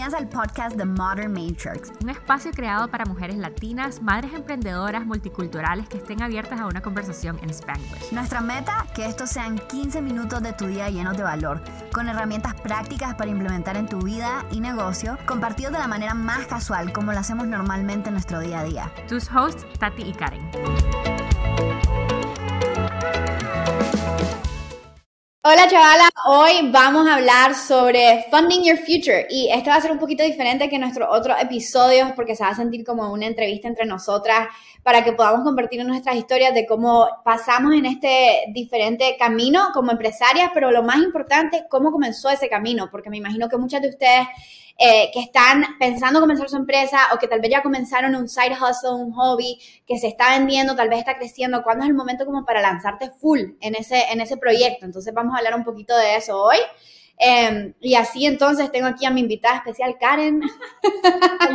Bienvenidas al podcast The Modern Matrix, un espacio creado para mujeres latinas, madres emprendedoras, multiculturales que estén abiertas a una conversación en Spanglish. Nuestra meta, que estos sean 15 minutos de tu día llenos de valor, con herramientas prácticas para implementar en tu vida y negocio, compartidos de la manera más casual como lo hacemos normalmente en nuestro día a día. Tus hosts, Tati y Karen. Hola chavala, hoy vamos a hablar sobre Funding Your Future. Y este va a ser un poquito diferente que nuestros otros episodios porque se va a sentir como una entrevista entre nosotras para que podamos compartir nuestras historias de cómo pasamos en este diferente camino como empresarias, pero lo más importante, cómo comenzó ese camino, porque me imagino que muchas de ustedes eh, que están pensando comenzar su empresa o que tal vez ya comenzaron un side hustle, un hobby que se está vendiendo, tal vez está creciendo, ¿cuándo es el momento como para lanzarte full en ese, en ese proyecto? Entonces vamos a hablar un poquito de eso hoy. Em, y así entonces tengo aquí a mi invitada especial, Karen.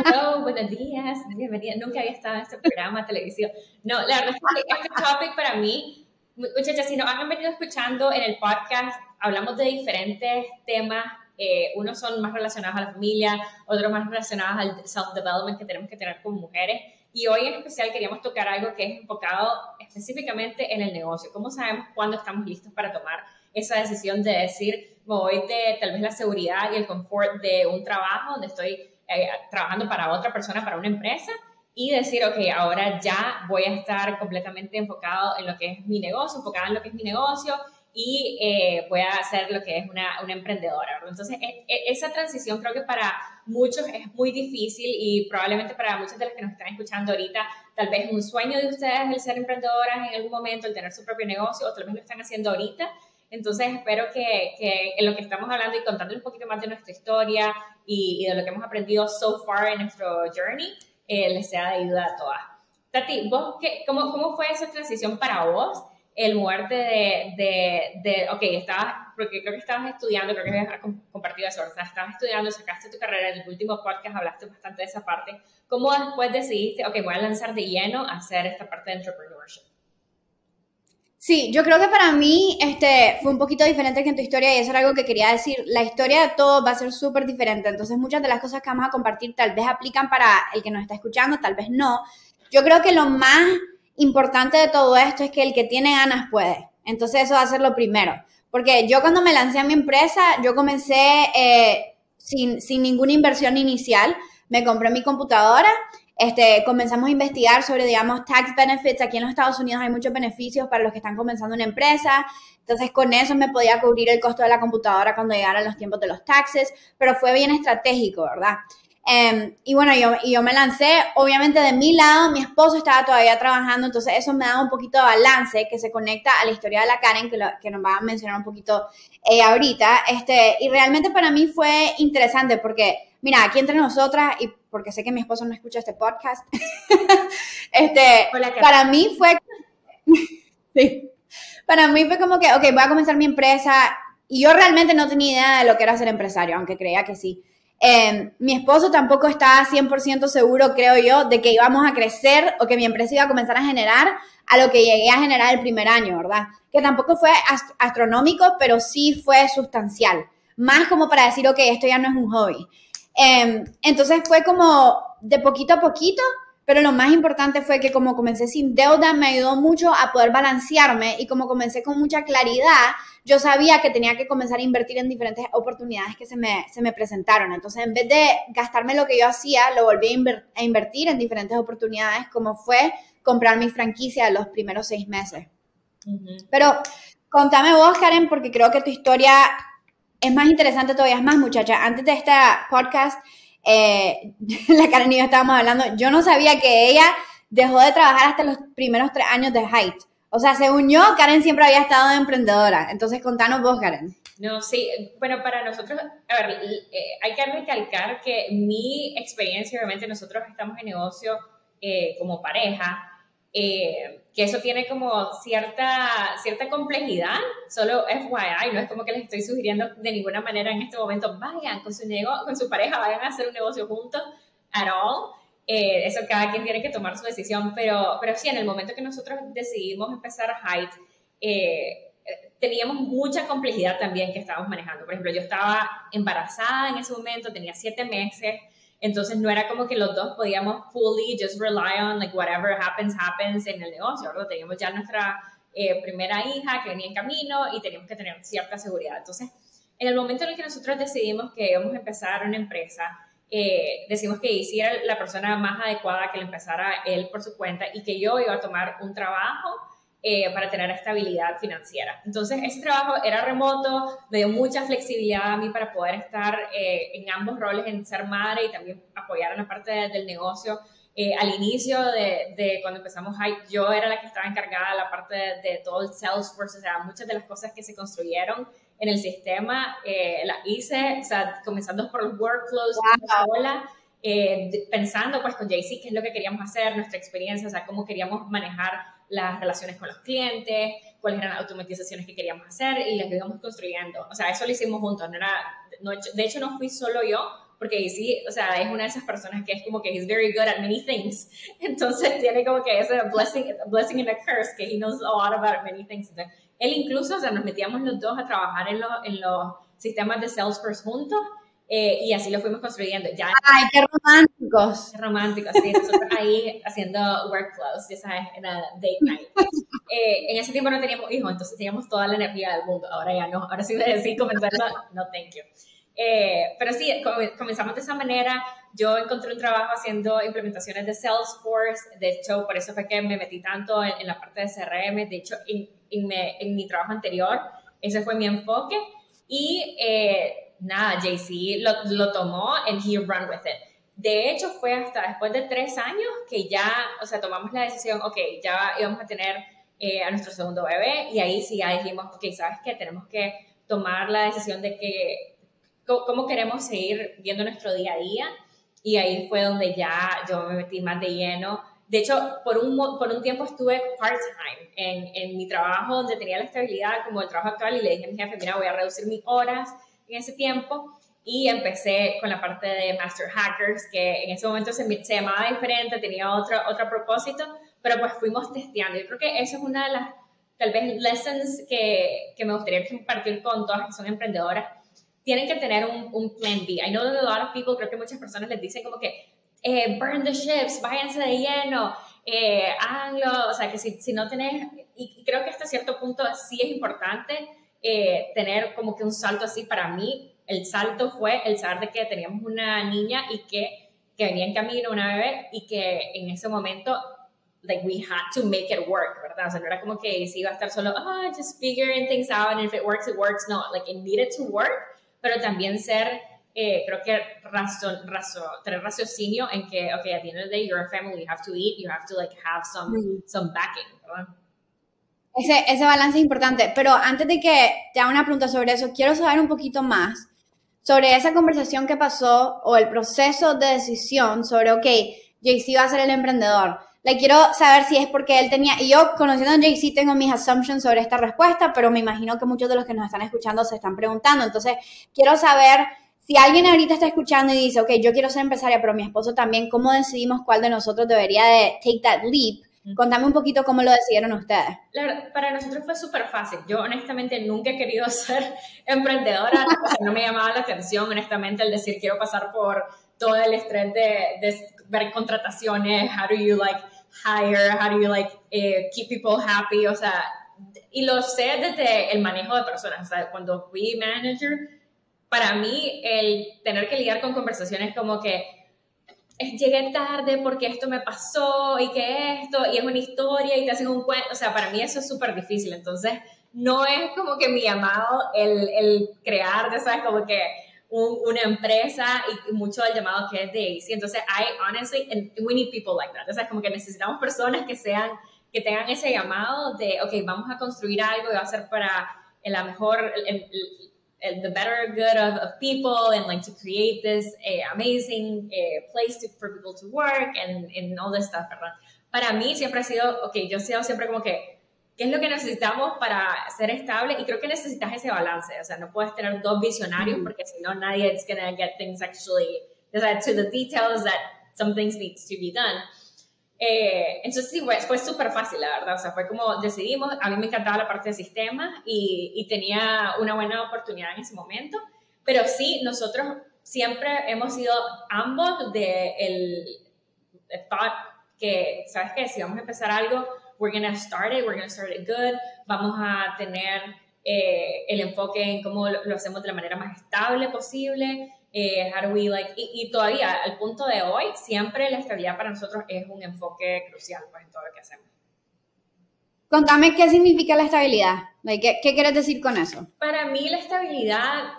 Hola, buenos días, bienvenida. Nunca había estado en este programa de televisión. No, la verdad es que este topic para mí, muchachas, si nos han venido escuchando en el podcast, hablamos de diferentes temas eh, unos son más relacionados a la familia, otros más relacionados al self-development que tenemos que tener como mujeres. Y hoy en especial queríamos tocar algo que es enfocado específicamente en el negocio. ¿Cómo sabemos cuándo estamos listos para tomar esa decisión de decir, me voy de tal vez la seguridad y el confort de un trabajo donde estoy eh, trabajando para otra persona, para una empresa, y decir, ok, ahora ya voy a estar completamente enfocado en lo que es mi negocio, enfocado en lo que es mi negocio, y eh, pueda hacer lo que es una, una emprendedora. Entonces, e, e, esa transición creo que para muchos es muy difícil y probablemente para muchos de los que nos están escuchando ahorita, tal vez un sueño de ustedes el ser emprendedoras en algún momento, el tener su propio negocio, o tal vez lo están haciendo ahorita. Entonces, espero que, que en lo que estamos hablando y contando un poquito más de nuestra historia y, de lo que hemos aprendido so far en nuestro journey, eh, les sea de ayuda a todas. Tati, ¿vos qué, cómo, ¿cómo fue esa transición para vos? El muerte de, de, de, ok, estabas, porque creo que estabas estudiando, creo que has compartido eso, o sea, estabas estudiando, sacaste tu carrera, en el último podcast hablaste bastante de esa parte. ¿Cómo después decidiste, ok, voy a lanzar de lleno a hacer esta parte de entrepreneurship? Sí, yo creo que para mí este, fue un poquito diferente que en tu historia y eso era algo que quería decir. La historia de todos va a ser súper diferente, entonces muchas de las cosas que vamos a compartir tal vez aplican para el que nos está escuchando, tal vez no. Yo creo que lo más importante de todo esto es que el que tiene ganas puede. Entonces eso va a ser lo primero. Porque yo cuando me lancé a mi empresa, yo comencé eh, sin, sin, ninguna inversión inicial. Me compré mi computadora, este, comenzamos a investigar sobre, digamos, tax benefits. Aquí en los Estados Unidos hay muchos beneficios para los que están comenzando una empresa. Entonces con eso me podía cubrir el costo de la computadora cuando llegaran los tiempos de los taxes, pero fue bien estratégico, ¿verdad? Em, y bueno, yo, yo me lancé, obviamente de mi lado, mi esposo estaba todavía trabajando, entonces eso me da un poquito de balance que se conecta a la historia de la Karen, que, que nos va a mencionar un poquito ella ahorita. Este, y realmente para mí fue interesante porque, mira, aquí entre nosotras, y porque sé que mi esposo no escucha este podcast, este, para mí fue, sí, para mí fue como que, ok, voy a comenzar mi empresa, y yo realmente no tenía idea de lo que era ser empresario, aunque creía que sí. Em, mi esposo tampoco está 100% seguro, creo yo, de que íbamos a crecer o que mi empresa iba a comenzar a generar a lo que llegué a generar el primer año, ¿verdad? Que tampoco fue astronómico, pero sí fue sustancial. Más como para decir, ok, esto ya no es un hobby. Em, entonces fue como de poquito a poquito pero lo más importante fue que como comencé sin deuda, me ayudó mucho a poder balancearme y como comencé con mucha claridad, yo sabía que tenía que comenzar a invertir en diferentes oportunidades que se me, se me presentaron. Entonces, en vez de gastarme lo que yo hacía, lo volví a, invertir en diferentes oportunidades, como fue comprar mi franquicia los primeros seis meses. Pero contame vos, Karen, porque creo que tu historia es más interesante todavía. Es más, muchacha, antes de este podcast eh, la Karen y yo estábamos hablando, yo no sabía que ella dejó de trabajar hasta los primeros tres años de Height. O sea, según yo, Karen siempre había estado de emprendedora. Entonces, contanos vos, Karen. No, sí, bueno, para nosotros, a ver, eh, hay que recalcar que mi experiencia, obviamente nosotros estamos en negocio eh, como pareja, eh, que eso tiene como cierta, cierta complejidad, solo FYI, no es como que les estoy sugiriendo de ninguna manera en este momento, vayan con su, nego con su pareja, vayan a hacer un negocio juntos, at all. Eh, eso cada quien tiene que tomar su decisión, pero, pero sí, en el momento que nosotros decidimos empezar Height, eh, teníamos mucha complejidad también que estábamos manejando. Por ejemplo, yo estaba embarazada en ese momento, tenía siete meses, entonces no era como que los dos podíamos fully just rely on like whatever happens, happens en el negocio, ¿verdad? Teníamos ya nuestra eh, primera hija que venía en camino y teníamos que tener cierta seguridad. Entonces, en el momento en el que nosotros decidimos que íbamos a empezar una empresa, eh, decimos que Izzy era la persona más adecuada que le empezara él por su cuenta y que yo iba a tomar un trabajo eh, para tener estabilidad financiera. Entonces, ese trabajo era remoto, me dio mucha flexibilidad a mí para poder estar eh, en ambos roles, en ser madre y también apoyar en la parte del negocio. Eh, al inicio de, de, cuando empezamos Hype, yo era la que estaba encargada de la parte de, de, todo el Salesforce, o sea, muchas de las cosas que se construyeron en el sistema las hice, o sea, comenzando por los workflows, wow. pensando pues con JC qué es lo que queríamos hacer, nuestra experiencia, o sea, cómo queríamos manejar las relaciones con los clientes, cuáles eran las automatizaciones que queríamos hacer y las íbamos construyendo. O sea, eso lo hicimos juntos. No era, no, de hecho, no fui solo yo, porque sí, o sea, es una de esas personas que es como que he's very good at many things. Entonces tiene como que ese blessing, blessing and a curse, que he knows a lot about many things. Entonces, él incluso, o sea, nos metíamos los dos a trabajar en, en los sistemas de Salesforce juntos eh, y así lo fuimos construyendo. Ya, ¡Ay, qué románticos! Qué románticos, sí. Nosotros ahí haciendo workflows, ya sabes, en la date night. Eh, en ese tiempo no teníamos hijos, entonces teníamos toda la energía del mundo. Ahora ya no. Ahora sí de decir comenzar, no, thank you. Eh, pero sí, comenzamos de esa manera. Yo encontré un trabajo haciendo implementaciones de Salesforce. De hecho, por eso fue que me metí tanto en, la parte de CRM. De hecho, en, en, en, mi trabajo anterior, ese fue mi enfoque. Y nada, JC lo, lo tomó and he run with it. De hecho, fue hasta después de tres años que ya, o sea, tomamos la decisión, ok, ya íbamos a tener eh, a nuestro segundo bebé y ahí sí ya dijimos, ok, ¿sabes qué? Tenemos que tomar la decisión de que, cómo queremos seguir viendo nuestro día a día y ahí fue donde ya yo me metí más de lleno. De hecho, por un, por un tiempo estuve part-time en, en mi trabajo donde tenía la estabilidad como el trabajo actual y le dije a mi jefe, mira, voy a reducir mis horas en ese tiempo y empecé con la parte de Master Hackers, que en ese momento se, se llamaba diferente, tenía otro, otro propósito, pero pues fuimos testeando. Yo creo que eso es una de las, tal vez, lessons que, que me gustaría compartir con todas que son emprendedoras. Tienen que tener un, un plan B. I know that a lot of people, creo que muchas personas les dicen como que, eh, burn the ships, váyanse de lleno, eh, háganlo, o sea, que si, si no tenés, y creo que hasta cierto punto sí es importante, eh, tener como que un salto así para mí. El salto fue el saber de que teníamos una niña y que, que venía en camino, una bebé, y que en ese momento, like, we had to make it work, ¿verdad? O sea, no era como que se iba a estar solo, oh, just figuring things out, and if it works, it works. No, like, it needed to work, pero también ser, eh, creo que razón, razón, tener raciocinio en que, okay, at the end of the day, you're a family, you have to eat, you have to, like, have some, some backing, ¿verdad? Ese, ese balance es importante, pero antes de que te haga una pregunta sobre eso, quiero saber un poquito más sobre esa conversación que pasó o el proceso de decisión sobre, ok, JC va a ser el emprendedor. Le quiero saber si es porque él tenía, y yo conociendo a JC tengo mis assumptions sobre esta respuesta, pero me imagino que muchos de los que nos están escuchando se están preguntando. Entonces, quiero saber si alguien ahorita está escuchando y dice, ok, yo quiero ser empresaria, pero mi esposo también, ¿cómo decidimos cuál de nosotros debería de take that leap? Contame un poquito cómo lo decidieron ustedes. para nosotros fue súper fácil. Yo honestamente nunca he querido ser emprendedora, no me llamaba la atención honestamente el decir quiero pasar por todo el estrés de, de ver contrataciones, how do you like hire, how do you like eh, keep people happy, o sea, y lo sé desde el manejo de personas, o sea, cuando fui manager, para mí el tener que lidiar con conversaciones como que llegué tarde porque esto me pasó y que esto, y es una historia y te hacen un cuento, o sea, para mí eso es súper difícil, entonces no es como que mi llamado el, el crear, ¿sabes? Como que una empresa y mucho del llamado que es de AC, entonces I honestly, and we need people like that, sea, como que necesitamos personas que sean, que tengan ese llamado de, ok, vamos a construir algo y va a ser para la mejor, the better good of, of, people and like to create this uh, amazing uh, place to, for people to work and, and all this stuff, ¿verdad? Para mí siempre ha sido, ok, yo he sido siempre como que, ¿qué es lo que necesitamos para ser estable? Y creo que necesitas ese balance, o sea, no puedes tener dos visionarios porque si no nadie going to get things actually, to the details that some things needs to be done. Eh, entonces sí, fue, súper fácil, la verdad. O sea, fue como decidimos, a mí me encantaba la parte de sistemas y, y tenía una buena oportunidad en ese momento, pero sí, nosotros siempre hemos sido ambos de el thought que, ¿sabes qué? Si vamos a empezar algo, we're to start it, we're to start it good, vamos a tener eh, el enfoque en cómo lo, hacemos de la manera más estable posible, eh, how do we like, y, todavía al punto de hoy, siempre la estabilidad para nosotros es un enfoque crucial pues, en todo lo que hacemos. Contame qué significa la estabilidad, ¿qué, qué quieres decir con eso? Para mí la estabilidad,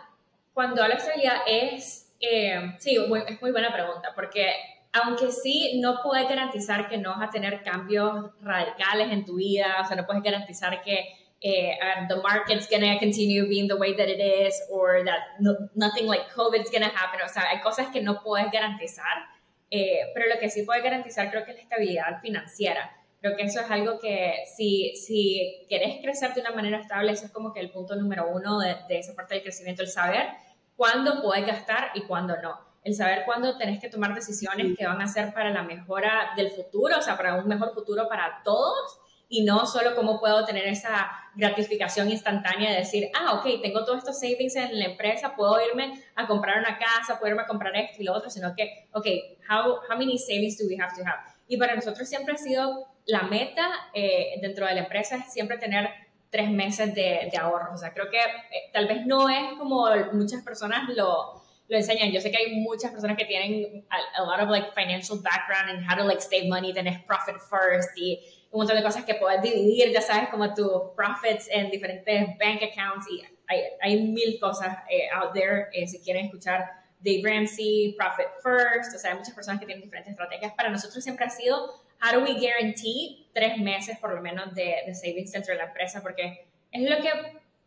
cuando hablo de estabilidad es, eh, sí, es muy buena pregunta, porque aunque sí, no puedes garantizar que no vas a tener cambios radicales en tu vida, o sea, no puedes garantizar que eh, the market's to continue being the way that it is, or that nothing like COVID's to happen, o sea, hay cosas que no puedes garantizar, eh, pero lo que sí puedes garantizar creo que es la estabilidad financiera. Creo que eso es algo que si, si querés crecer de una manera estable, eso es como que el punto número uno de, de esa parte del crecimiento, el saber cuándo puedes gastar y cuándo no. El saber cuándo tenés que tomar decisiones que van a ser para la mejora del futuro, o sea, para un mejor futuro para todos y no solo cómo puedo tener esa gratificación instantánea de decir, ah, ok, tengo todos estos savings en la empresa, puedo irme a comprar una casa, puedo irme a comprar esto y lo otro, sino que, ok, how, how many savings do we have to have? Y para nosotros siempre ha sido la meta eh, dentro de la empresa es siempre tener tres meses de, de ahorro. O sea, creo que eh, tal vez no es como muchas personas lo, lo enseñan. Yo sé que hay muchas personas que tienen a, a, lot of like financial background and how to like save money, tener profit first y un montón de cosas que puedes dividir, ya sabes, como tus profits en diferentes bank accounts y hay, hay mil cosas eh, out there. Eh, si quieren escuchar Dave Ramsey, Profit First, o sea, hay muchas personas que tienen diferentes estrategias. Para nosotros siempre ha sido, how do we guarantee tres meses por lo menos de, de savings dentro de la empresa? Porque es lo que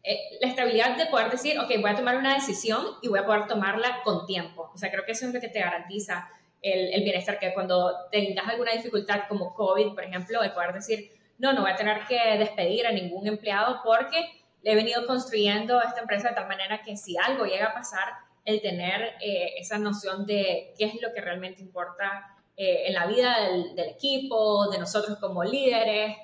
eh, la estabilidad de poder decir, ok, voy a tomar una decisión y voy a poder tomarla con tiempo. O sea, creo que eso es lo que te garantiza el, el, bienestar, que cuando tengas alguna dificultad como COVID, por ejemplo, de poder decir, no, no voy a tener que despedir a ningún empleado porque le he venido construyendo esta empresa de tal manera que si algo llega a pasar, el tener eh, esa noción de qué es lo que realmente importa eh, en la vida del, del, equipo, de nosotros como líderes.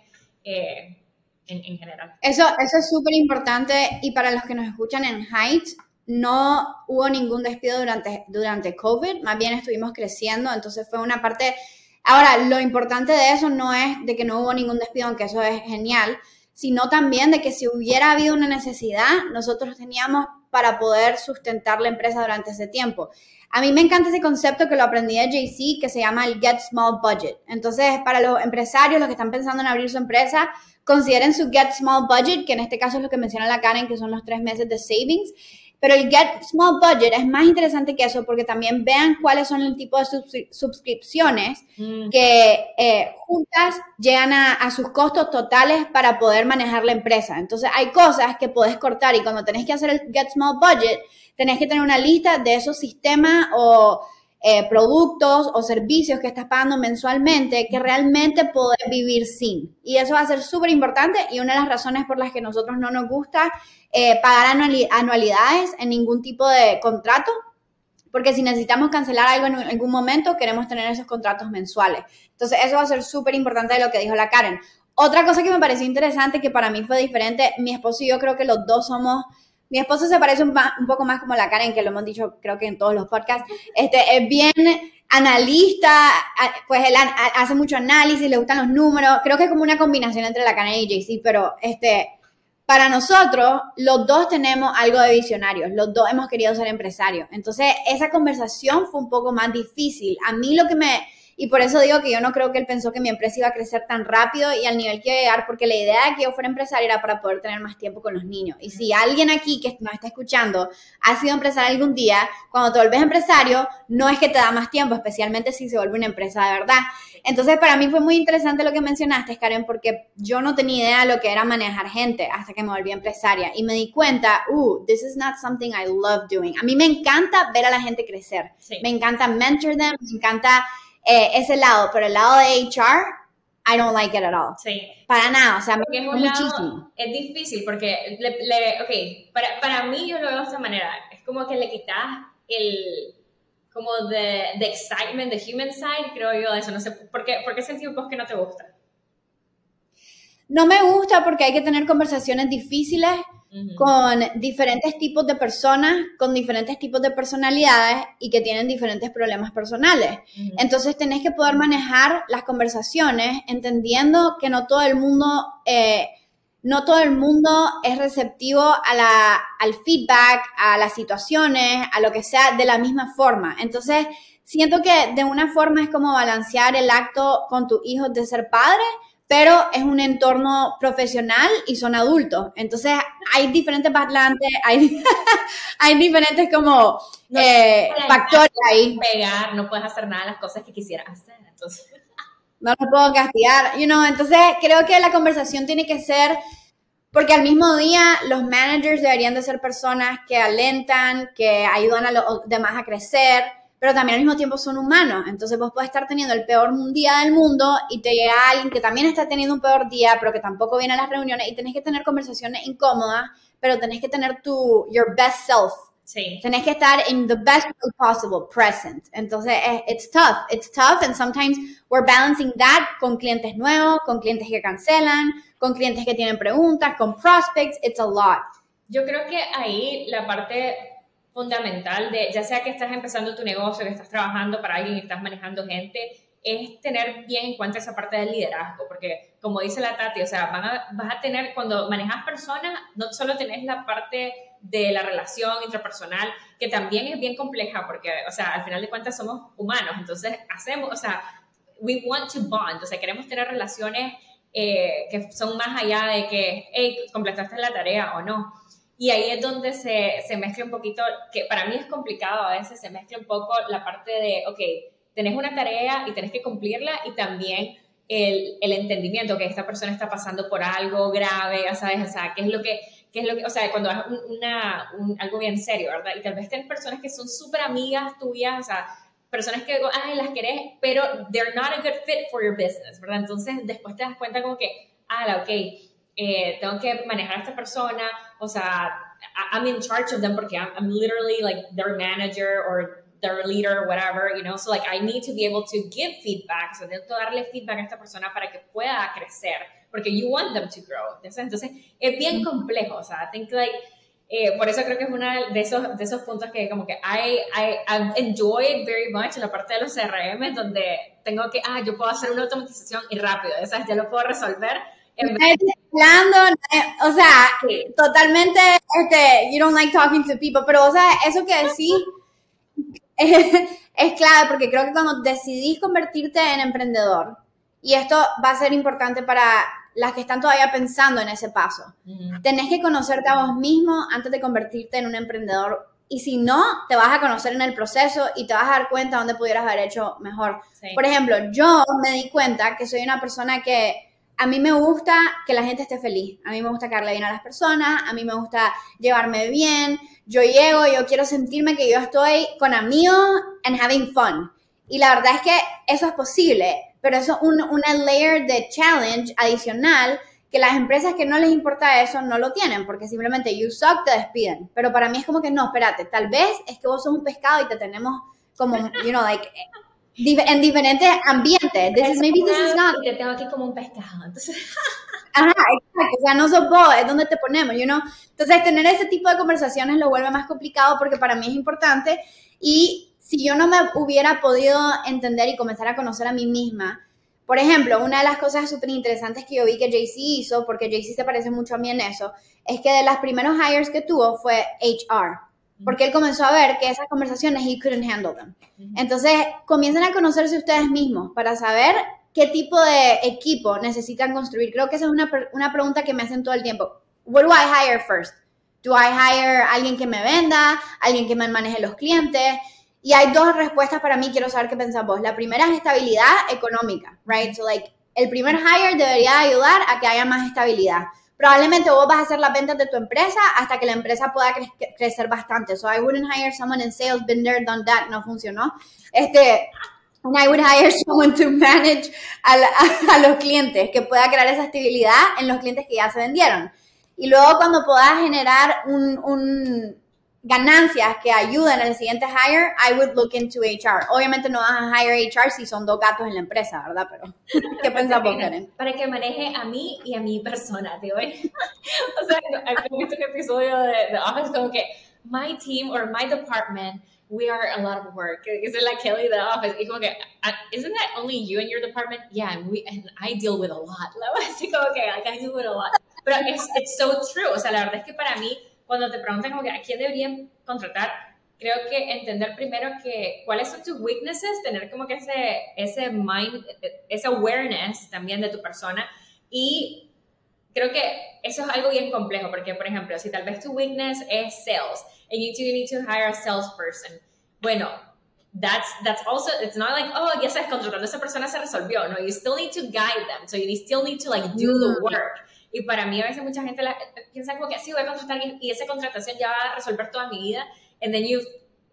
Eh, en, general. Eso, eso es súper importante y para los que nos escuchan en Heights, no hubo ningún despido durante, durante COVID, más bien estuvimos creciendo, entonces fue una parte... Ahora, lo importante de eso no es de que no hubo ningún despido, aunque eso es genial, sino también de que si hubiera habido una necesidad, nosotros teníamos para poder sustentar la empresa durante ese tiempo. A mí me encanta ese concepto que lo aprendí de JC, que se llama el Get Small Budget. Entonces, para los empresarios, los que están pensando en abrir su empresa, consideren su Get Small Budget, que en este caso es lo que menciona la Karen, que son los tres meses de savings. Pero el Get Small Budget es más interesante que eso porque también vean cuáles son el tipo de suscripciones mm. que eh, juntas llegan a, a, sus costos totales para poder manejar la empresa. Entonces hay cosas que puedes cortar y cuando tenés que hacer el Get Small Budget, tenés que tener una lista de esos sistemas o eh, productos o servicios que estás pagando mensualmente que realmente poder vivir sin. Y eso va a ser súper importante y una de las razones por las que nosotros no nos gusta eh, pagar anualidades en ningún tipo de contrato, porque si necesitamos cancelar algo en algún momento, queremos tener esos contratos mensuales. Entonces, eso va a ser súper importante de lo que dijo la Karen. Otra cosa que me pareció interesante, que para mí fue diferente, mi esposo y yo creo que los dos somos mi esposo se parece un, poco más como la Karen, que lo hemos dicho creo que en todos los podcasts. Este, es bien analista, pues él hace mucho análisis, le gustan los números. Creo que es como una combinación entre la Karen y JC, pero este, para nosotros, los dos tenemos algo de visionarios, los dos hemos querido ser empresarios. Entonces, esa conversación fue un poco más difícil. A mí lo que me y por eso digo que yo no creo que él pensó que mi empresa iba a crecer tan rápido y al nivel que iba a llegar, porque la idea de que yo fuera empresaria era para poder tener más tiempo con los niños. Y si alguien aquí que nos está escuchando ha sido empresario algún día, cuando te vuelves empresario, no es que te da más tiempo, especialmente si se vuelve una empresa de verdad. Entonces, para mí fue muy interesante lo que mencionaste, Karen, porque yo no tenía idea de lo que era manejar gente hasta que me volví empresaria y me di cuenta, uh, this is not something I love doing. A mí me encanta ver a la gente crecer. Me encanta mentor them, me encanta eh, ese lado, pero el lado de HR, I don't like it at all. Sí. Para nada, o sea, es muchísimo. es difícil porque, le, le, ok, para, para mí yo lo veo de esta manera, es como que le quitas el, como de, de excitement, de human side, creo yo, eso. No sé, ¿por qué, por qué sentido vos que no te gusta? No me gusta porque hay que tener conversaciones difíciles con diferentes tipos de personas, con diferentes tipos de personalidades y que tienen diferentes problemas personales. Entonces tenés que poder manejar las conversaciones entendiendo que no todo el mundo... Eh, no todo el mundo es receptivo a la, al feedback, a las situaciones, a lo que sea de la misma forma. Entonces, siento que de una forma es como balancear el acto con tus hijos de ser padre, pero es un entorno profesional y son adultos. Entonces, hay diferentes balances, hay, hay diferentes como eh, factores ahí. Pegar, no puedes hacer nada de las cosas que quisieras hacer. Entonces no lo puedo castigar, you know, entonces creo que la conversación tiene que ser, porque al mismo día los managers deberían de ser personas que alentan, que ayudan a los demás a crecer, pero también al mismo tiempo son humanos, entonces vos puedes estar teniendo el peor día del mundo y te llega alguien que también está teniendo un peor día, pero que tampoco viene a las reuniones y tenés que tener conversaciones incómodas, pero tenés que tener tu, your best self Sí. Tenés que estar in the best way possible, present. Entonces, eh, it's tough. It's tough and sometimes we're balancing that con clientes nuevos, con clientes que cancelan, con clientes que tienen preguntas, con prospects. It's a lot. Yo creo que ahí la parte fundamental de, ya sea que estás empezando tu negocio, que estás trabajando para alguien, que estás manejando gente, es tener bien en cuenta esa parte del liderazgo, porque como dice la Tati, o sea, vas a tener, cuando manejas personas, no solo tenés la parte de la relación intrapersonal, que también es bien compleja porque, o sea, al final de cuentas somos humanos, entonces hacemos, o sea, we want to bond, o sea, queremos tener relaciones eh, que son más allá de que, hey, completaste la tarea o no. Y ahí es donde se, se mezcla un poquito, que para mí es complicado a veces, se mezcla un poco la parte de, ok, tenés una tarea y tenés que cumplirla y también el, el entendimiento que esta persona está pasando por algo grave, ¿sabes? O sea, qué es lo que que es lo que, o sea, cuando haces una, algo bien serio, ¿verdad? Y tal vez tienes personas que son súper amigas tuyas, o sea, personas que, ay, las querés, pero they're not a good fit for your business, ¿verdad? Entonces, después te das cuenta como que, ah, ok, eh, tengo que manejar a esta persona, o sea, I'm in charge of them porque I'm, I'm literally like their manager or their leader, whatever, you know, so like I need to be able to give feedback, so tengo que darle feedback a esta persona para que pueda crecer porque you want them to grow. Entonces, es bien complejo, o sea, I think like, eh, por eso creo que es uno de esos, de esos puntos que como que I, I I've enjoyed very much la parte de los CRM, donde tengo que, ah, yo puedo hacer una automatización y rápido, ¿sabes? Ya lo puedo resolver. Hablando, o sea, totalmente, este, you don't like talking to people, pero, o sea, eso que decís es, es clave porque creo que cuando decidís convertirte en emprendedor, y esto va a ser importante para las que están todavía pensando en ese paso. Tenés que conocerte a vos mismo antes de convertirte en un emprendedor. Y si no, te vas a conocer en el proceso y te vas a dar cuenta dónde pudieras haber hecho mejor. Por ejemplo, yo me di cuenta que soy una persona que a mí me gusta que la gente esté feliz. A mí me gusta darle bien a las personas. A mí me gusta llevarme bien. Yo llego, yo quiero sentirme que yo estoy con amigos and having fun. Y la verdad es que eso es posible pero eso es una layer de challenge adicional que las empresas que no les importa eso no lo tienen, porque simplemente you suck, te despiden. Pero para mí es como que no, espérate, tal vez es que vos sos un pescado y te tenemos como, you know, like, en diferentes ambientes. This maybe this is not. Te tengo aquí como un pescado, entonces. Ajá, exacto, o sea, no sos vos, es donde te ponemos, you know. Entonces, tener ese tipo de conversaciones lo vuelve más complicado porque para mí es importante y si yo no me hubiera podido entender y comenzar a conocer a mí misma, por ejemplo, una de las cosas súper interesantes que yo vi que JC hizo, porque JC se parece mucho a mí en eso, es que de las primeros hires que tuvo fue HR, porque él comenzó a ver que esas conversaciones he couldn't handle them. Entonces, comiencen a conocerse ustedes mismos para saber qué tipo de equipo necesitan construir. Creo que esa es una, una pregunta que me hacen todo el tiempo. What do I hire first? Do I hire alguien que me venda, alguien que me maneje los clientes? Y hay dos respuestas para mí, quiero saber qué pensás vos. La primera es estabilidad económica, right? So, like, el primer hire debería ayudar a que haya más estabilidad. Probablemente vos vas a hacer las ventas de tu empresa hasta que la empresa pueda crecer bastante. So, I wouldn't hire someone in sales, been there, done that, no funcionó. Este, and I would hire someone to manage a, los clientes, que pueda crear esa estabilidad en los clientes que ya se vendieron. Y luego cuando puedas generar un ganancias que ayuden al siguiente hire, I would look into HR. Obviamente no vas a hire HR si son dos gatos en la empresa, ¿verdad? Pero, ¿qué pensamos, Karen? Para que maneje a mí y a mi persona, tío. o sea, hay un episodio de The Office como que my team or my department we are a lot of work. Is it like Kelly the office? Y como que, uh, isn't that only you and your department? Yeah, and, we, and I deal with a lot. Así como que, like, I deal with a lot. Pero it's, it's so true. O sea, la verdad es que para mí, cuando te preguntan como que a quién deberían contratar, creo que entender primero que cuáles son tus weaknesses, tener como que ese, ese mind, ese awareness también de tu persona. Y creo que eso es algo bien complejo porque, por ejemplo, si tal vez tu weakness es sales and you, you need to hire a salesperson, bueno, that's that's also it's not like oh ya sabes contratando a esa persona se resolvió no you still need to guide them so you still need to like do the mm. work y para mí a veces mucha gente la, piensa como que sí, voy a contratar a alguien y esa contratación ya va a resolver toda mi vida. And then you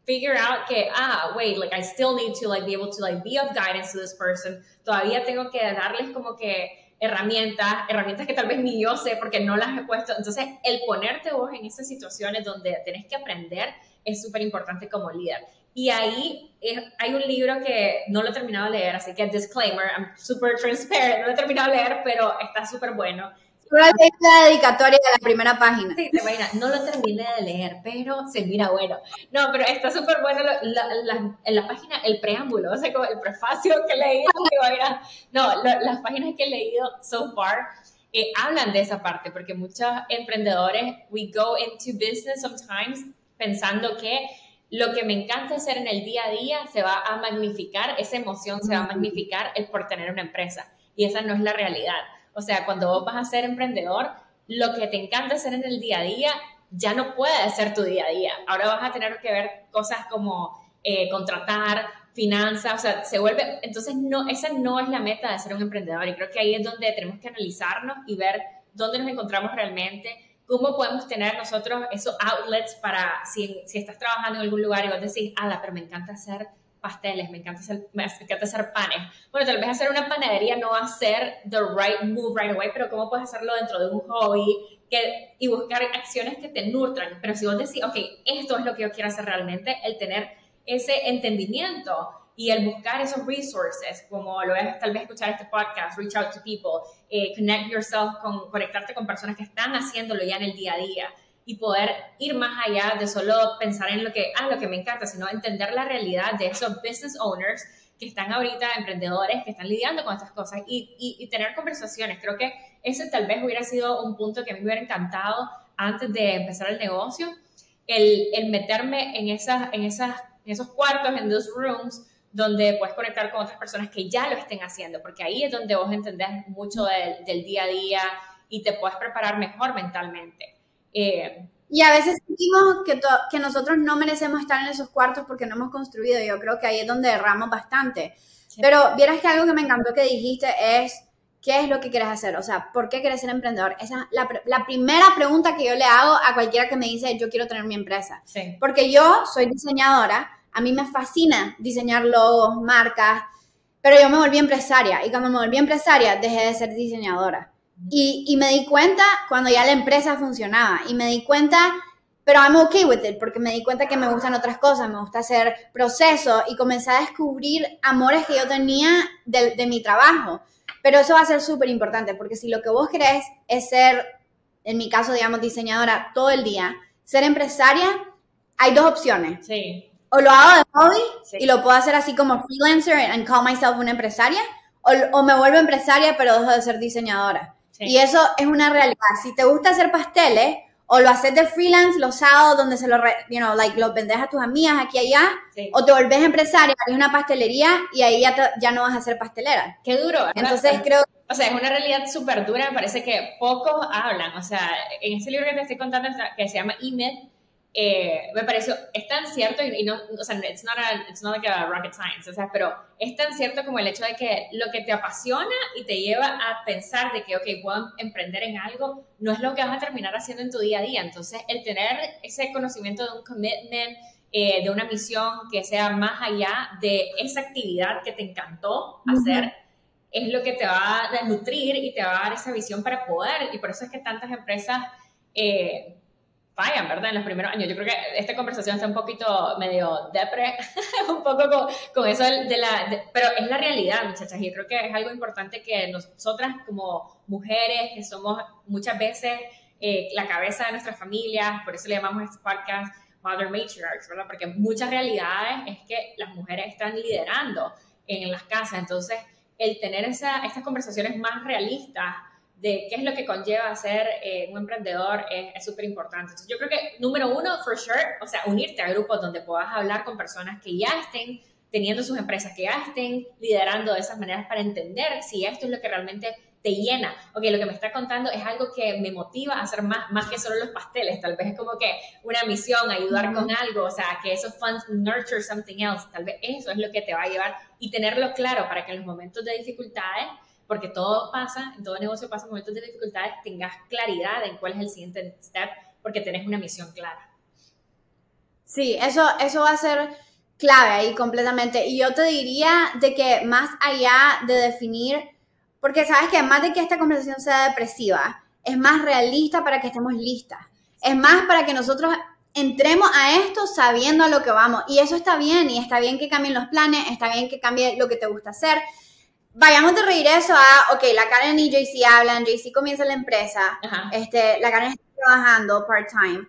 figure out que, ah, wait, like I still need to like be able to like be of guidance to this person. Todavía tengo que darles como que herramientas, herramientas que tal vez ni yo sé porque no las he puesto. Entonces, el ponerte vos en esas situaciones donde tenés que aprender es súper importante como líder. Y ahí hay un libro que no lo he terminado de leer, así que disclaimer, I'm super transparent, no lo he terminado de leer, pero está súper bueno la dedicatoria de la primera página. Sí, no lo terminé de leer, pero se mira bueno. No, pero está súper bueno en la página, el preámbulo, o sea, como el prefacio que leí. no, las páginas que he leído so far eh, hablan de esa parte, porque muchos emprendedores, we go into business sometimes pensando que lo que me encanta hacer en el día a día se va a magnificar, esa emoción se va a magnificar el por tener una empresa. Y esa no es la realidad. O sea, cuando vos vas a ser emprendedor, lo que te encanta hacer en el día a día ya no puede ser tu día a día. Ahora vas a tener que ver cosas como eh, contratar, finanzas, o sea, se vuelve, entonces no, esa no es la meta de ser un emprendedor y creo que ahí es donde tenemos que analizarnos y ver dónde nos encontramos realmente, cómo podemos tener nosotros esos outlets para, si, si estás trabajando en algún lugar y vos decís, ah, pero me encanta hacer pasteles, me encanta hacer, me encanta hacer panes. Bueno, tal vez hacer una panadería no ser the right move right away, pero cómo puedes hacerlo dentro de un hobby que, y buscar acciones que te nutran. Pero si vos decís, ok, esto es lo que yo quiero hacer realmente, el tener ese entendimiento y el buscar esos resources, como lo es tal vez escuchar este podcast, reach out to people, eh, connect yourself, con, conectarte con personas que están haciéndolo ya en el día a día y poder ir más allá de solo pensar en lo que, ah, lo que me encanta, sino entender la realidad de esos business owners que están ahorita, emprendedores que están lidiando con estas cosas y, y, tener conversaciones. Creo que ese tal vez hubiera sido un punto que a mí me hubiera encantado antes de empezar el negocio, el, el meterme en, esas, en, esas, en esos cuartos, en those rooms, donde puedes conectar con otras personas que ya lo estén haciendo, porque ahí es donde vos entendés mucho del, del día a día y te puedes preparar mejor mentalmente. Eh, y a veces sentimos que, que nosotros no merecemos estar en esos cuartos porque no hemos construido. Yo creo que ahí es donde erramos bastante. Pero vieras que algo que me encantó que dijiste es, ¿qué es lo que quieres hacer? O sea, ¿por qué quieres ser emprendedor? Esa es la, la primera pregunta que yo le hago a cualquiera que me dice, yo quiero tener mi empresa. Porque yo soy diseñadora, a mí me fascina diseñar logos, marcas, pero yo me volví empresaria. Y cuando me volví empresaria, dejé de ser diseñadora. Y, y, me di cuenta cuando ya la empresa funcionaba y me di cuenta, pero I'm okay with it porque me di cuenta que me gustan otras cosas, me gusta hacer procesos y comencé a descubrir amores que yo tenía de, de mi trabajo. Pero eso va a ser súper importante porque si lo que vos querés es ser, en mi caso, digamos, diseñadora todo el día, ser empresaria, hay dos opciones. Sí. O lo hago de hobby y lo puedo hacer así como freelancer and call myself una empresaria, o, o me vuelvo empresaria pero dejo de ser diseñadora. Y eso es una realidad. Si te gusta hacer pasteles, o lo haces de freelance los sábados donde se lo, you know, like, lo vendes a tus amigas aquí y allá, o te volvés empresaria, hay una pastelería y ahí ya, ya no vas a ser pastelera. Qué duro. Entonces creo... O sea, es una realidad súper dura, me parece que pocos hablan. O sea, en ese libro que te estoy contando, que se llama E-Myth, eh, me pareció, es tan cierto, y, no, o sea, it's not, a, it's not like a rocket science, o sea, pero es tan cierto como el hecho de que lo que te apasiona y te lleva a pensar de que, ok, puedo emprender en algo, no es lo que vas a terminar haciendo en tu día a día. Entonces, el tener ese conocimiento de un commitment, eh, de una misión que sea más allá de esa actividad que te encantó hacer, es lo que te va a nutrir y te va a dar esa visión para poder, y por eso es que tantas empresas... Eh, fallan, ¿verdad? En los primeros años. Yo creo que esta conversación está un poquito medio depre, un poco con, con eso de la... pero es la realidad, muchachas, y yo creo que es algo importante que nosotras como mujeres, que somos muchas veces eh, la cabeza de nuestras familias, por eso le llamamos a este podcast Mother Matriarchs, ¿verdad? Porque muchas realidades es que las mujeres están liderando en las casas, entonces el tener esa, estas conversaciones más realistas de qué es lo que conlleva ser eh, un emprendedor es súper importante. Entonces, yo creo que, número uno, for sure, o sea, unirte a grupos donde puedas hablar con personas que ya estén teniendo sus empresas, que ya estén liderando de esas maneras para entender si esto es lo que realmente te llena. Ok, lo que me está contando es algo que me motiva a hacer más, más que solo los pasteles. Tal vez es como que una misión, ayudar con algo, o sea, que esos funds nurture something else. Tal vez eso es lo que te va a llevar y tenerlo claro para que en los momentos de dificultades porque todo pasa, en todo negocio pasa momentos de dificultades, tengas claridad en cuál es el siguiente step, porque tenés una misión clara. Sí, eso, eso va a ser clave ahí completamente. Y yo te diría de que más allá de definir, porque sabes que más de que esta conversación sea depresiva, es más realista para que estemos listas. Es más para que nosotros entremos a esto sabiendo a lo que vamos. Y eso está bien, y está bien que cambien los planes, está bien que cambie lo que te gusta hacer, vayamos de reír eso a, ok, la Karen y JC hablan, JC comienza la empresa, este, la Karen está trabajando part-time.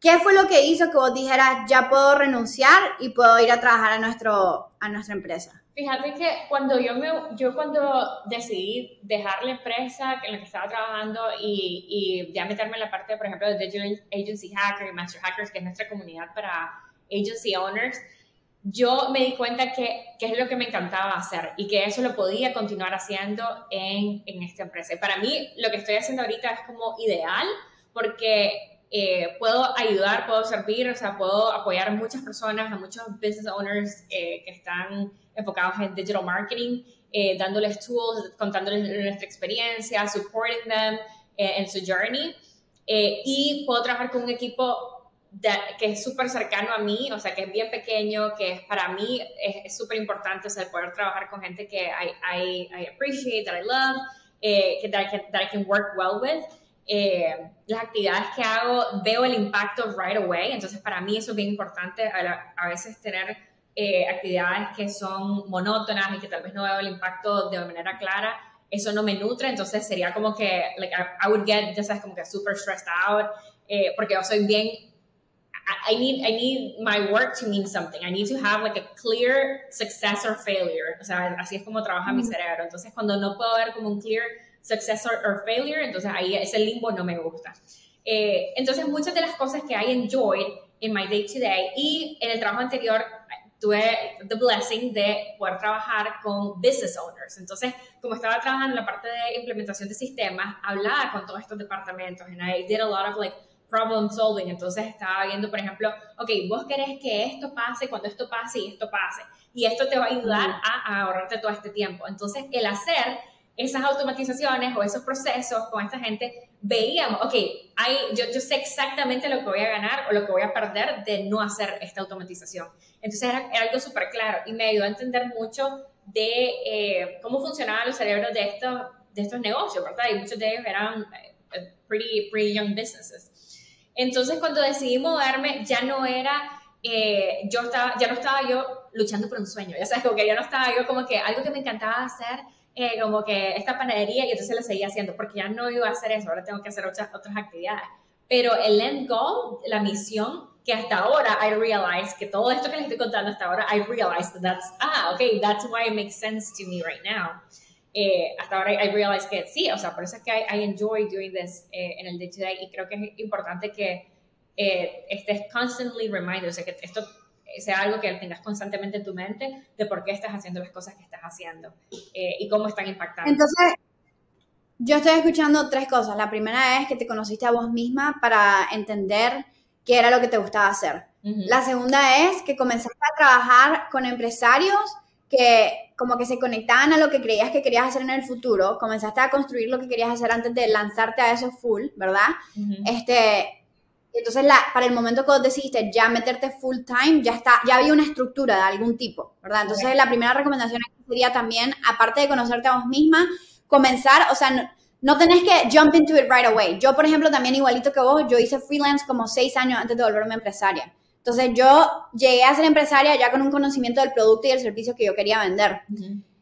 ¿Qué fue lo que hizo que vos dijeras, ya puedo renunciar y puedo ir a trabajar a, nuestro, a nuestra empresa? Fíjate que cuando yo, me, yo cuando decidí dejar la empresa en la que estaba trabajando y, y ya meterme en la parte, por ejemplo, de Digital Agency Hacker y Master Hackers, que es nuestra comunidad para agency owners, yo me di cuenta que, que, es lo que me encantaba hacer y que eso lo podía continuar haciendo en, en esta empresa. Y para mí lo que estoy haciendo ahorita es como ideal porque eh, puedo ayudar, puedo servir, o sea, puedo apoyar a muchas personas, a muchos business owners eh, que están enfocados en digital marketing, eh, dándoles tools, contándoles nuestra experiencia, supporting them en su journey. y puedo trabajar con un equipo que es súper cercano a mí, o sea, que es bien pequeño, que es para mí es súper importante, o sea, poder trabajar con gente que I, I, I appreciate, that I love, eh, que that I, can, that I can work well with. Eh, las actividades que hago, veo el impacto right away, entonces para mí eso es bien importante, a, a veces tener eh, actividades que son monótonas y que tal vez no veo el impacto de manera clara, eso no me nutre, entonces sería como que, like, I, would get, ya sabes, como que super stressed out, eh, porque yo soy bien I need I need my work to mean something. I need to have like a clear success or failure. O sea, así es como trabaja mi cerebro. Entonces, cuando no puedo ver como un clear success or, failure, entonces ahí ese limbo no me gusta. Eh, entonces, muchas de las cosas que I enjoyed in my day to day y en el trabajo anterior tuve the blessing de poder trabajar con business owners. Entonces, como estaba trabajando en la parte de implementación de sistemas, hablaba con todos estos departamentos and I did a lot of like problem solving. Entonces estaba viendo, por ejemplo, ok, vos querés que esto pase cuando esto pase y esto pase. Y esto te va a ayudar a, ahorrarte todo este tiempo. Entonces, el hacer esas automatizaciones o esos procesos con esta gente, veíamos, ok, hay, yo, yo sé exactamente lo que voy a ganar o lo que voy a perder de no hacer esta automatización. Entonces era, algo súper claro y me ayudó a entender mucho de eh, cómo funcionaban los cerebros de estos, de estos negocios, ¿verdad? Y muchos de ellos eran eh, pretty, pretty young businesses. Entonces, cuando decidí moverme, ya no era, eh, yo estaba, ya no estaba yo luchando por un sueño, ya sabes, como que ya no estaba yo como que algo que me encantaba hacer, eh, como que esta panadería, y entonces lo seguía haciendo, porque ya no iba a hacer eso, ahora tengo que hacer otras, otras actividades. Pero el end goal, la misión, que hasta ahora I realize que todo esto que les estoy contando hasta ahora, I realize that that's, ah, okay, that's why it makes sense to me right now. Eh, hasta ahora I realize que sí, o sea, por eso es que I, enjoy doing this eh, en el day to day y creo que es importante que eh, estés constantly reminded, o sea, que esto sea algo que tengas constantemente en tu mente de por qué estás haciendo las cosas que estás haciendo y cómo están impactando. Entonces, yo estoy escuchando tres cosas. La primera es que te conociste a vos misma para entender qué era lo que te gustaba hacer. La segunda es que comenzaste a trabajar con empresarios que como que se conectaban a lo que creías que querías hacer en el futuro, comenzaste a construir lo que querías hacer antes de lanzarte a eso full, ¿verdad? Este, entonces la, para el momento que vos decidiste ya meterte full time, ya está, ya había una estructura de algún tipo, ¿verdad? Entonces la primera recomendación sería también, aparte de conocerte a vos misma, comenzar, o sea, no tenés que jump into it right away. Yo, por ejemplo, también igualito que vos, yo hice freelance como seis años antes de volverme empresaria. Entonces yo llegué a ser empresaria ya con un conocimiento del producto y el servicio que yo quería vender.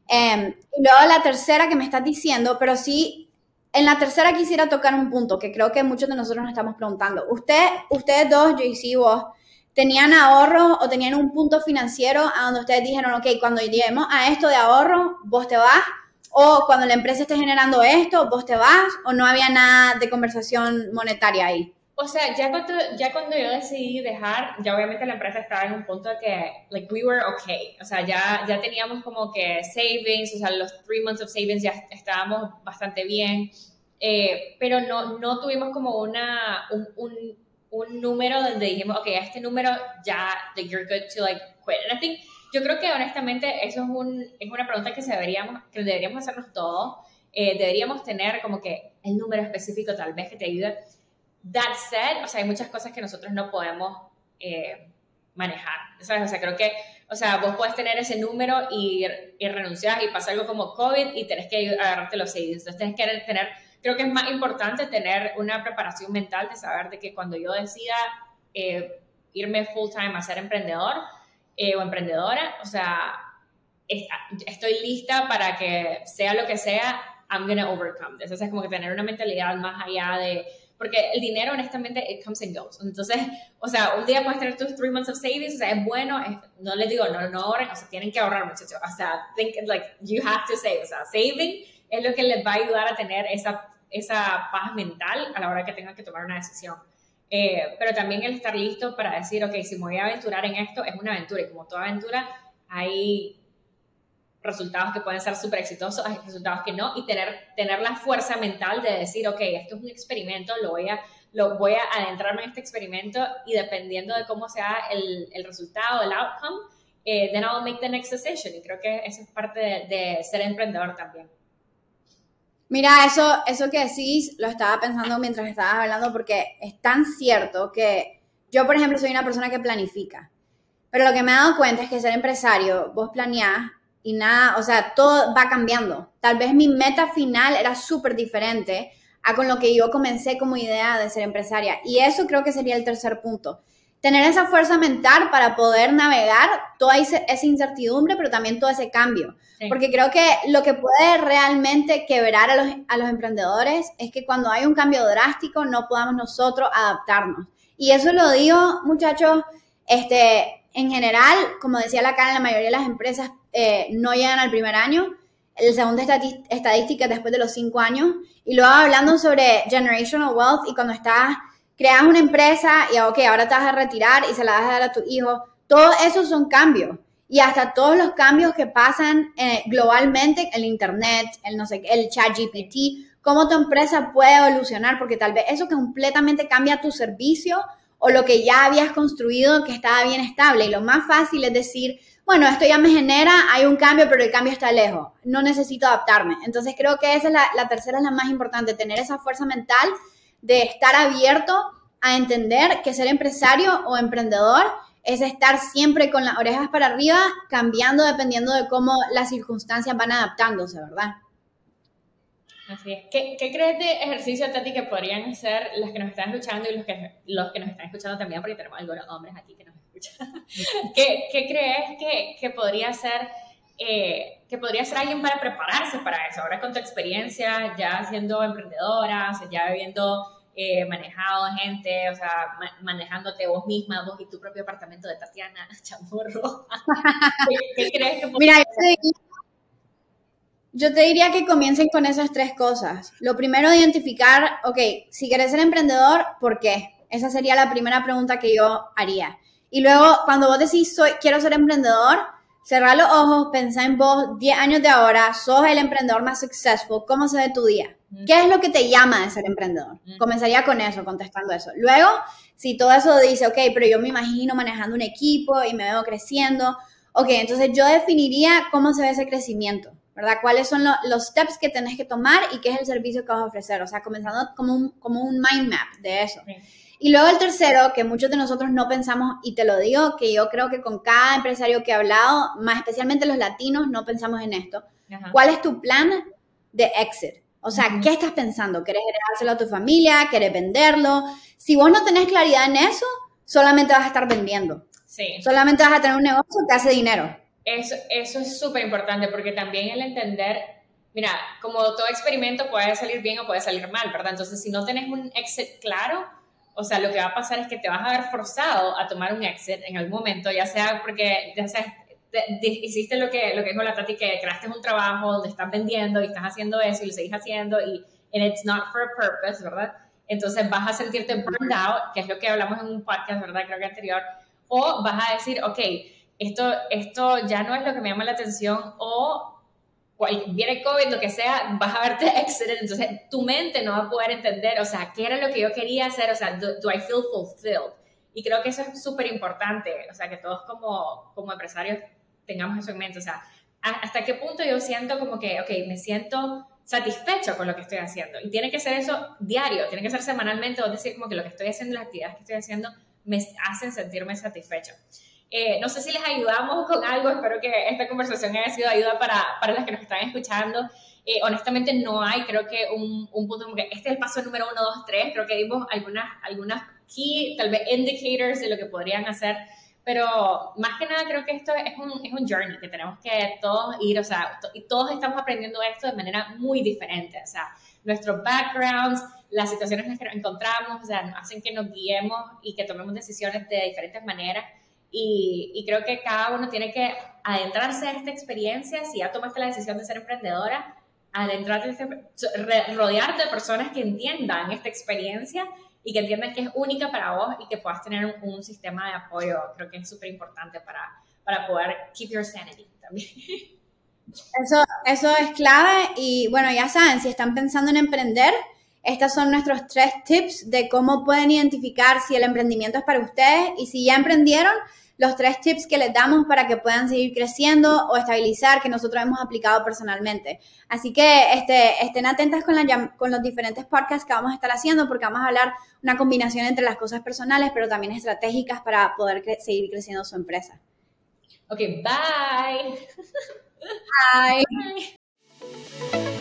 Em, y luego la tercera que me estás diciendo, pero sí, en la tercera quisiera tocar un punto que creo que muchos de nosotros nos estamos preguntando. Usted, ustedes dos, JC, vos, ¿tenían ahorro o tenían un punto financiero a donde ustedes dijeron, ok, cuando lleguemos a esto de ahorro, vos te vas? O cuando la empresa esté generando esto, vos te vas, o no había nada de conversación monetaria ahí. O sea, ya cuando, ya cuando yo decidí dejar, ya obviamente la empresa estaba en un punto de que, like, we were okay. O sea, ya, ya teníamos como que savings, o sea, los three months of savings ya estábamos bastante bien. Eh, pero no, no tuvimos como una, un, un, un, número donde dijimos, ok, a este número ya, like, you're good to, like, quit. And I think, yo creo que honestamente eso es, un, es una pregunta que, se deberíamos, que deberíamos hacernos todos. Eh, deberíamos tener como que el número específico tal vez que te ayude That said, o sea, hay muchas cosas que nosotros no podemos eh, manejar, ¿sabes? O sea, creo que, o sea, vos puedes tener ese número y, y renunciar y pasa algo como COVID y tenés que agarrarte los savings. Entonces, tienes que tener, creo que es más importante tener una preparación mental de saber de que cuando yo decida eh, irme full time a ser emprendedor eh, o emprendedora, o sea, estoy lista para que sea lo que sea, I'm gonna overcome Entonces, es como que tener una mentalidad más allá de porque el dinero, honestamente, it comes and goes. Entonces, o sea, un día puedes tener tus three months of savings, o sea, es bueno, no les digo, no, no ahorren, o sea, tienen que ahorrar, muchachos. O sea, think, like, you have to save. O sea, saving es lo que les va a ayudar a tener esa, esa paz mental a la hora que tengan que tomar una decisión. Eh, pero también el estar listo para decir, ok, si me voy a aventurar en esto, es una aventura. Y como toda aventura, hay resultados que pueden ser súper exitosos, hay resultados que no, y tener, tener la fuerza mental de decir, ok, esto es un experimento, lo voy a, lo voy a adentrarme en este experimento y dependiendo de cómo sea el, el resultado, el outcome, eh, then I'll make the next decision. Y creo que eso es parte de, ser emprendedor también. Mira, eso, eso que decís lo estaba pensando mientras estabas hablando porque es tan cierto que yo, por ejemplo, soy una persona que planifica. Pero lo que me he dado cuenta es que ser empresario, vos planeás y nada, o sea, todo va cambiando. Tal vez mi meta final era súper diferente a con lo que yo comencé como idea de ser empresaria. Y eso creo que sería el tercer punto. Tener esa fuerza mental para poder navegar toda esa incertidumbre, pero también todo ese cambio. Porque creo que lo que puede realmente quebrar a los, a los emprendedores es que cuando hay un cambio drástico no podamos nosotros adaptarnos. Y eso lo digo, muchachos, este, en general, como decía la cara, la mayoría de las empresas eh, no llegan al primer año. El segundo estadística es después de los cinco años. Y luego hablando sobre generational wealth y cuando estás, creas una empresa y ok, ahora te vas a retirar y se la vas a dar a tu hijo. Todo eso son cambios. Y hasta todos los cambios que pasan eh, globalmente, el internet, el no sé, el chat GPT, cómo tu empresa puede evolucionar, porque tal vez eso completamente cambia tu servicio o lo que ya habías construido que estaba bien estable. Y lo más fácil es decir, bueno, esto ya me genera, hay un cambio, pero el cambio está lejos, no necesito adaptarme. Entonces creo que esa es la, tercera, es la más importante, tener esa fuerza mental de estar abierto a entender que ser empresario o emprendedor es estar siempre con las orejas para arriba, cambiando dependiendo de cómo las circunstancias van adaptándose, ¿verdad? Así es. ¿Qué, crees de ejercicio, Tati, que podrían hacer los que nos están escuchando y los que, los que nos están escuchando también, porque tenemos algunos hombres aquí que nos ¿Qué, crees que, que, podría ser, eh, que podría ser alguien para prepararse para eso? Ahora con tu experiencia, ya siendo emprendedora, ya habiendo eh, manejado gente, o sea, manejándote vos misma, vos y tu propio apartamento de Tatiana Chamorro. ¿Qué, crees que Mira, yo te diría que comiencen con esas tres cosas. Lo primero, identificar, ok, si quieres ser emprendedor, ¿por qué? Esa sería la primera pregunta que yo haría. Y luego, cuando vos decís, soy, quiero ser emprendedor, cerrar los ojos, pensá en vos 10 años de ahora, sos el emprendedor más successful, ¿cómo se ve tu día? ¿Qué es lo que te llama de ser emprendedor? Comenzaría con eso, contestando eso. Luego, si todo eso dice, ok, pero yo me imagino manejando un equipo y me veo creciendo, ok, entonces yo definiría cómo se ve ese crecimiento, ¿verdad? ¿Cuáles son los steps que tenés que tomar y qué es el servicio que vas a ofrecer? O sea, comenzando como un, como un mind map de eso. Y luego el tercero, que muchos de nosotros no pensamos, y te lo digo, que yo creo que con cada empresario que he hablado, más especialmente los latinos, no pensamos en esto. ¿Cuál es tu plan de exit? O sea, ¿qué estás pensando? ¿Quieres heredárselo a tu familia? ¿Quieres venderlo? Si vos no tenés claridad en eso, solamente vas a estar vendiendo. Sí. Solamente vas a tener un negocio que hace dinero. Eso, eso es súper importante porque también el entender, mira, como todo experimento puede salir bien o puede salir mal, ¿verdad? Entonces, si no tenés un exit claro, o sea, lo que va a pasar es que te vas a ver forzado a tomar un exit en algún momento, ya sea porque ya sea, hiciste lo que, lo que dijo la Tati, que creaste un trabajo donde estás vendiendo y estás haciendo eso y lo seguís haciendo y and it's not for a purpose, ¿verdad? Entonces vas a sentirte burned out, que es lo que hablamos en un podcast, ¿verdad? Creo que anterior, o vas a decir, ok, esto, esto ya no es lo que me llama la atención, o viene COVID, lo que sea, vas a verte excelente. Entonces, tu mente no va a poder entender, o sea, qué era lo que yo quería hacer, o sea, do, I feel fulfilled? Y creo que eso es súper importante, o sea, que todos como, como empresarios tengamos eso en mente, o sea, hasta qué punto yo siento como que, ok, me siento satisfecho con lo que estoy haciendo. Y tiene que ser eso diario, tiene que ser semanalmente, o decir como que lo que estoy haciendo, las actividades que estoy haciendo, me hacen sentirme satisfecho. Eh, no sé si les ayudamos con algo, espero que esta conversación haya sido ayuda para, para las que nos están escuchando. Eh, honestamente no hay, creo que un, un punto como que este es el paso número uno, dos, tres, creo que dimos algunas, algunas key, tal vez indicators de lo que podrían hacer, pero más que nada creo que esto es un, es un journey que tenemos que todos ir, o sea, y todos estamos aprendiendo esto de manera muy diferente, o sea, nuestros backgrounds, las situaciones en las que nos encontramos, o sea, hacen que nos guiemos y que tomemos decisiones de diferentes maneras. Y, creo que cada uno tiene que adentrarse a esta experiencia, si ya tomaste la decisión de ser emprendedora, adentrarte, este, rodearte de personas que entiendan esta experiencia y que entiendan que es única para vos y que puedas tener un, sistema de apoyo. Creo que es súper importante para, para poder keep your sanity también. Eso, eso es clave y bueno, ya saben, si están pensando en emprender, estos son nuestros tres tips de cómo pueden identificar si el emprendimiento es para ustedes y si ya emprendieron, los tres tips que les damos para que puedan seguir creciendo o estabilizar que nosotros hemos aplicado personalmente. Así que este, estén atentas con, la, con los diferentes podcasts que vamos a estar haciendo porque vamos a hablar una combinación entre las cosas personales pero también estratégicas para poder seguir creciendo su empresa. Ok, bye. bye.